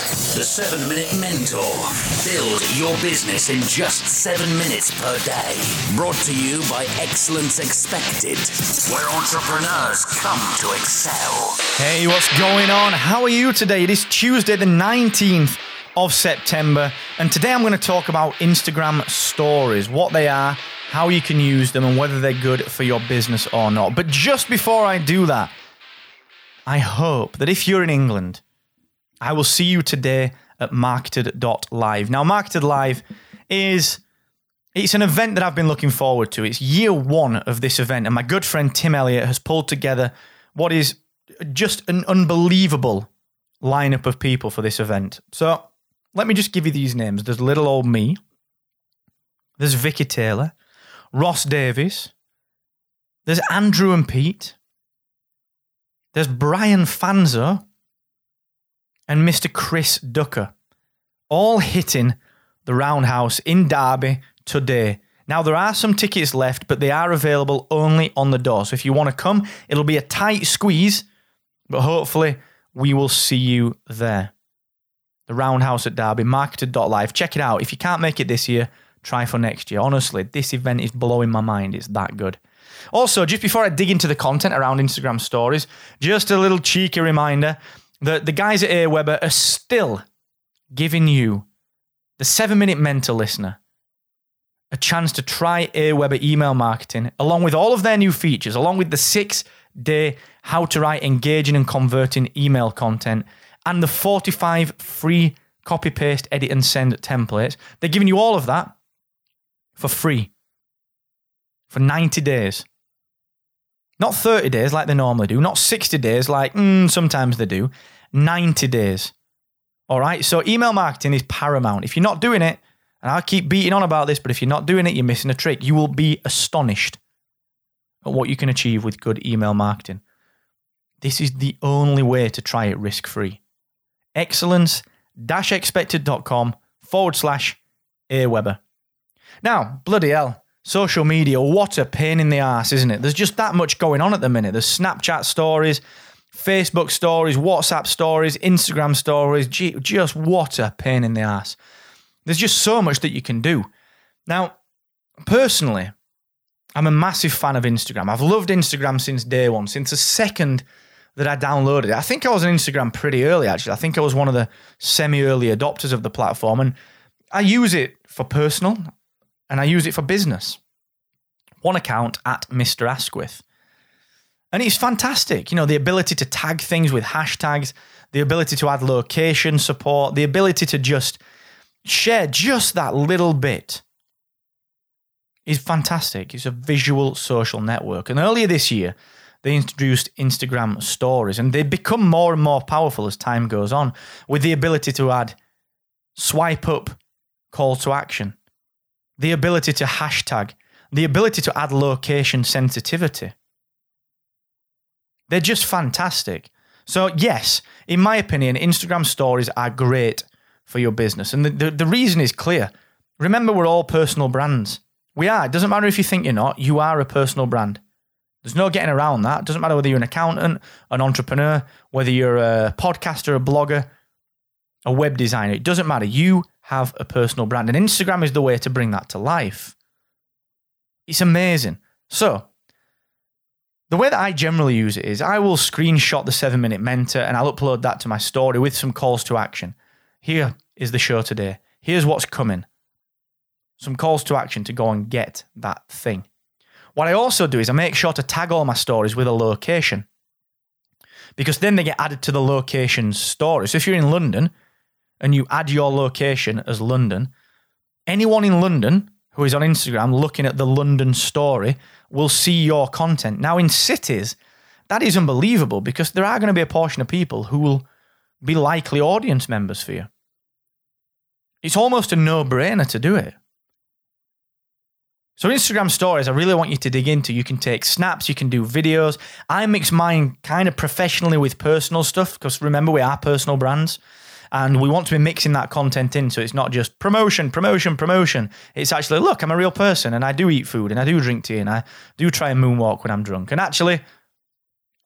The 7 Minute Mentor. Build your business in just 7 minutes per day. Brought to you by Excellence Expected, where entrepreneurs come to excel. Hey, what's going on? How are you today? It is Tuesday, the 19th of September, and today I'm going to talk about Instagram stories, what they are, how you can use them, and whether they're good for your business or not. But just before I do that, I hope that if you're in England, I will see you today at marketed.live. Now, Marketed Live is it's an event that I've been looking forward to. It's year one of this event, and my good friend Tim Elliott has pulled together what is just an unbelievable lineup of people for this event. So let me just give you these names. There's little old me. There's Vicky Taylor, Ross Davies. There's Andrew and Pete. There's Brian Fanzo and Mr. Chris Ducker, all hitting the Roundhouse in Derby today. Now, there are some tickets left, but they are available only on the door. So if you want to come, it'll be a tight squeeze, but hopefully we will see you there. The Roundhouse at Derby, marketed.live. Check it out. If you can't make it this year, try for next year. Honestly, this event is blowing my mind. It's that good. Also, just before I dig into the content around Instagram stories, just a little cheeky reminder the, the guys at Aweber are still giving you, the seven minute mentor listener, a chance to try Aweber email marketing along with all of their new features, along with the six day how to write engaging and converting email content and the 45 free copy paste, edit, and send templates. They're giving you all of that for free for 90 days. Not 30 days like they normally do, not 60 days like mm, sometimes they do, 90 days. All right, so email marketing is paramount. If you're not doing it, and I keep beating on about this, but if you're not doing it, you're missing a trick. You will be astonished at what you can achieve with good email marketing. This is the only way to try it risk free. Excellence expected.com forward slash Aweber. Now, bloody hell, social media, what a pain in the ass, isn't it? There's just that much going on at the minute. There's Snapchat stories, Facebook stories, WhatsApp stories, Instagram stories. Gee, just what a pain in the ass. There's just so much that you can do. Now, personally, I'm a massive fan of Instagram. I've loved Instagram since day one, since the second that I downloaded it. I think I was on Instagram pretty early, actually. I think I was one of the semi early adopters of the platform. And I use it for personal and I use it for business. One account at Mr. Asquith. And it's fantastic. You know, the ability to tag things with hashtags, the ability to add location support, the ability to just share just that little bit is fantastic. It's a visual social network. And earlier this year, they introduced Instagram stories and they become more and more powerful as time goes on with the ability to add swipe up call to action, the ability to hashtag, the ability to add location sensitivity. They're just fantastic. So, yes, in my opinion, Instagram stories are great for your business. And the, the, the, reason is clear. Remember, we're all personal brands. We are. It doesn't matter if you think you're not, you are a personal brand. There's no getting around that. It doesn't matter whether you're an accountant, an entrepreneur, whether you're a podcaster, a blogger, a web designer. It doesn't matter. You have a personal brand. And Instagram is the way to bring that to life. It's amazing. So, the way that I generally use it is I will screenshot the seven minute mentor and I'll upload that to my story with some calls to action. Here is the show today. Here's what's coming. Some calls to action to go and get that thing. What I also do is I make sure to tag all my stories with a location because then they get added to the location story. So if you're in London and you add your location as London, anyone in London who is on Instagram looking at the London story will see your content. Now, in cities, that is unbelievable because there are going to be a portion of people who will be likely audience members for you. It's almost a no brainer to do it. So, Instagram stories, I really want you to dig into. You can take snaps, you can do videos. I mix mine kind of professionally with personal stuff because remember, we are personal brands and we want to be mixing that content in. So, it's not just promotion, promotion, promotion. It's actually, look, I'm a real person and I do eat food and I do drink tea and I do try and moonwalk when I'm drunk. And actually,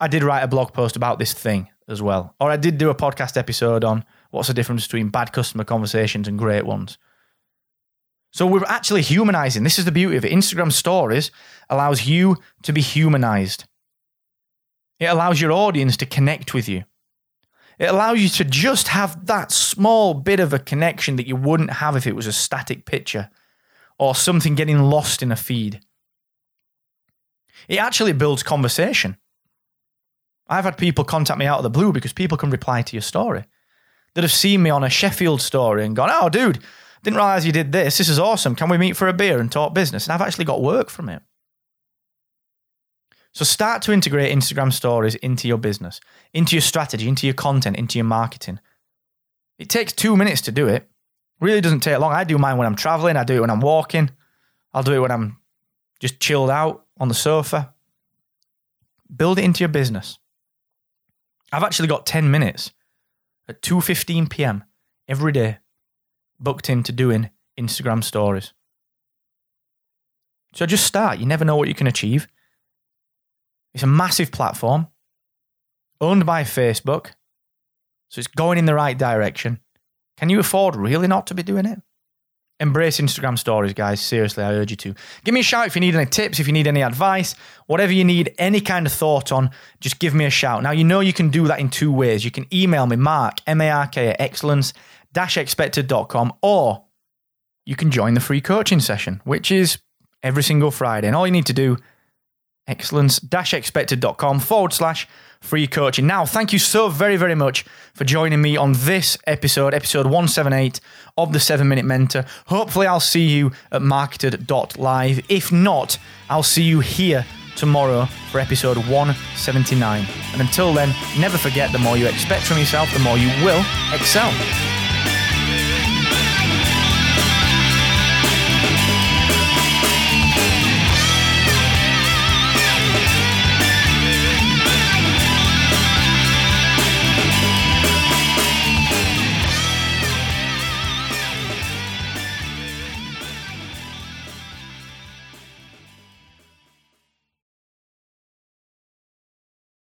I did write a blog post about this thing as well. Or I did do a podcast episode on what's the difference between bad customer conversations and great ones. So we're actually humanizing. This is the beauty of it. Instagram stories allows you to be humanized. It allows your audience to connect with you. It allows you to just have that small bit of a connection that you wouldn't have if it was a static picture or something getting lost in a feed. It actually builds conversation. I've had people contact me out of the blue because people can reply to your story that have seen me on a Sheffield story and gone, oh, dude, didn't realize you did this. This is awesome. Can we meet for a beer and talk business? And I've actually got work from it. So start to integrate Instagram stories into your business, into your strategy, into your content, into your marketing. It takes two minutes to do it. Really doesn't take long. I do mine when I'm traveling. I do it when I'm walking. I'll do it when I'm just chilled out on the sofa. Build it into your business. I've actually got 10 minutes at 2:15 p.m. every day booked into doing Instagram stories. So just start. You never know what you can achieve. It's a massive platform owned by Facebook. So it's going in the right direction. Can you afford really not to be doing it? Embrace Instagram stories, guys. Seriously, I urge you to. Give me a shout if you need any tips, if you need any advice, whatever you need, any kind of thought on, just give me a shout. Now, you know you can do that in two ways. You can email me, mark, M A R K, at excellence expected.com, or you can join the free coaching session, which is every single Friday. And all you need to do, excellence expected.com forward slash free coaching. Now, thank you so very, very much for joining me on this episode, episode 178 of the 7 Minute Mentor. Hopefully, I'll see you at marketed.live. If not, I'll see you here tomorrow for episode 179. And until then, never forget the more you expect from yourself, the more you will excel.